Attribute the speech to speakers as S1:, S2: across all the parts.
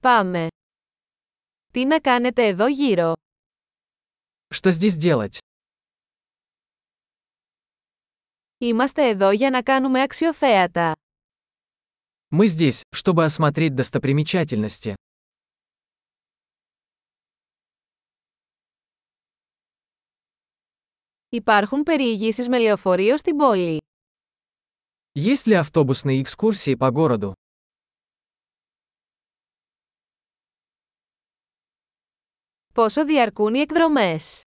S1: Πάμε. Τι να κάνετε εδώ γύρω.
S2: Что здесь делать?
S1: Είμαστε εδώ για να κάνουμε αξιοθέατα.
S2: Мы здесь, чтобы осмотреть достопримечательности.
S1: Υπάρχουν περιηγήσεις με λεωφορείο στην πόλη.
S2: Есть ли автобусные экскурсии по городу?
S1: Πόσο διαρκούν οι εκδρομές.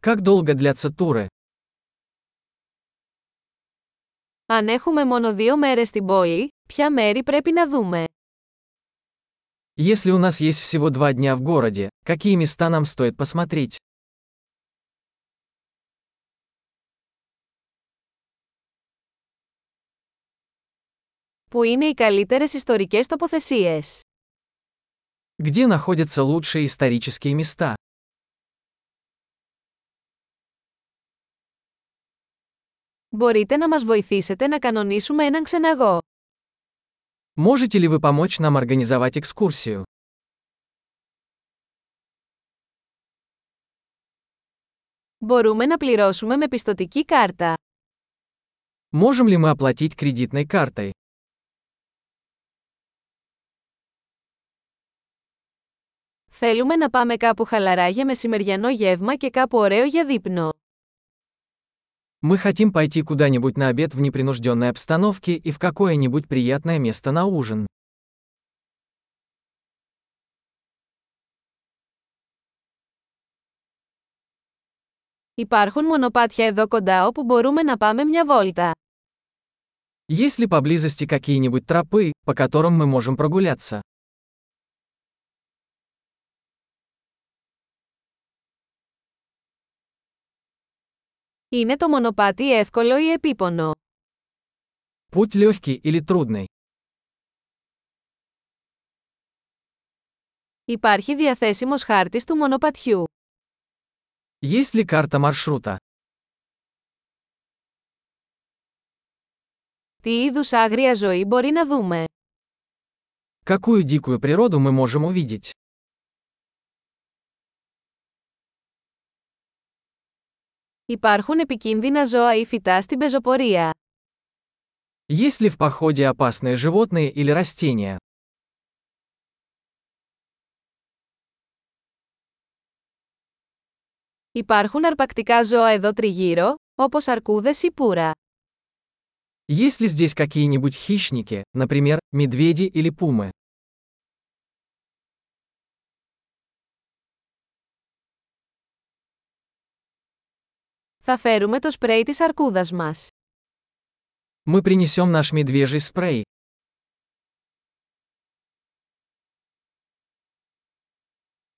S2: Как долго длятся туры?
S1: Αν έχουμε μόνο δύο μέρες στην πόλη, ποια μέρη πρέπει να δούμε.
S2: Если у нас есть всего два дня в городе, какие места нам стоит посмотреть?
S1: Πού είναι οι καλύτερες ιστορικές τοποθεσίες.
S2: Где находятся лучшие исторические места?
S1: Μπορείτε να μας βοηθήσετε να κανονίσουμε έναν ξεναγό.
S2: Можете ли вы помочь нам организовать экскурсию?
S1: Μπορούμε να πληρώσουμε με πιστοτική κάρτα.
S2: Можем ли мы оплатить кредитной картой?
S1: Θέλουμε να πάμε κάπου χαλαρά για μεσημεριανό γεύμα και κάπου ωραίο για δείπνο.
S2: Мы хотим пойти куда-нибудь на обед в непринужденной обстановке и в какое-нибудь приятное место на ужин.
S1: Υπάρχουν μονοπάτια εδώ κοντά όπου μπορούμε να πάμε μια βόλτα.
S2: Есть ли поблизости какие-нибудь тропы, по которым мы можем прогуляться?
S1: Είναι το μονοπάτι εύκολο ή επίπονο.
S2: Путь легкий или трудный?
S1: Υπάρχει διαθέσιμος χάρτης του μονοπατιού.
S2: Есть ли карта маршрута?
S1: Τι είδους άγρια ζωή μπορεί να δούμε.
S2: Какую дикую природу мы можем увидеть?
S1: Υπάρχουν επικίνδυνα ζώα ή φυτά στην πεζοπορία.
S2: Есть ли в походе опасные животные или растения?
S1: Υπάρχουν αρπακτικά ζώα εδώ τριγύρω, όπως αρκούδες ή πουρα.
S2: Есть ли здесь какие-нибудь хищники, например, медведи или пумы?
S1: Θα φέρουμε το σπρέι της αρκούδας μας.
S2: Мы принесем наш медвежий спрей.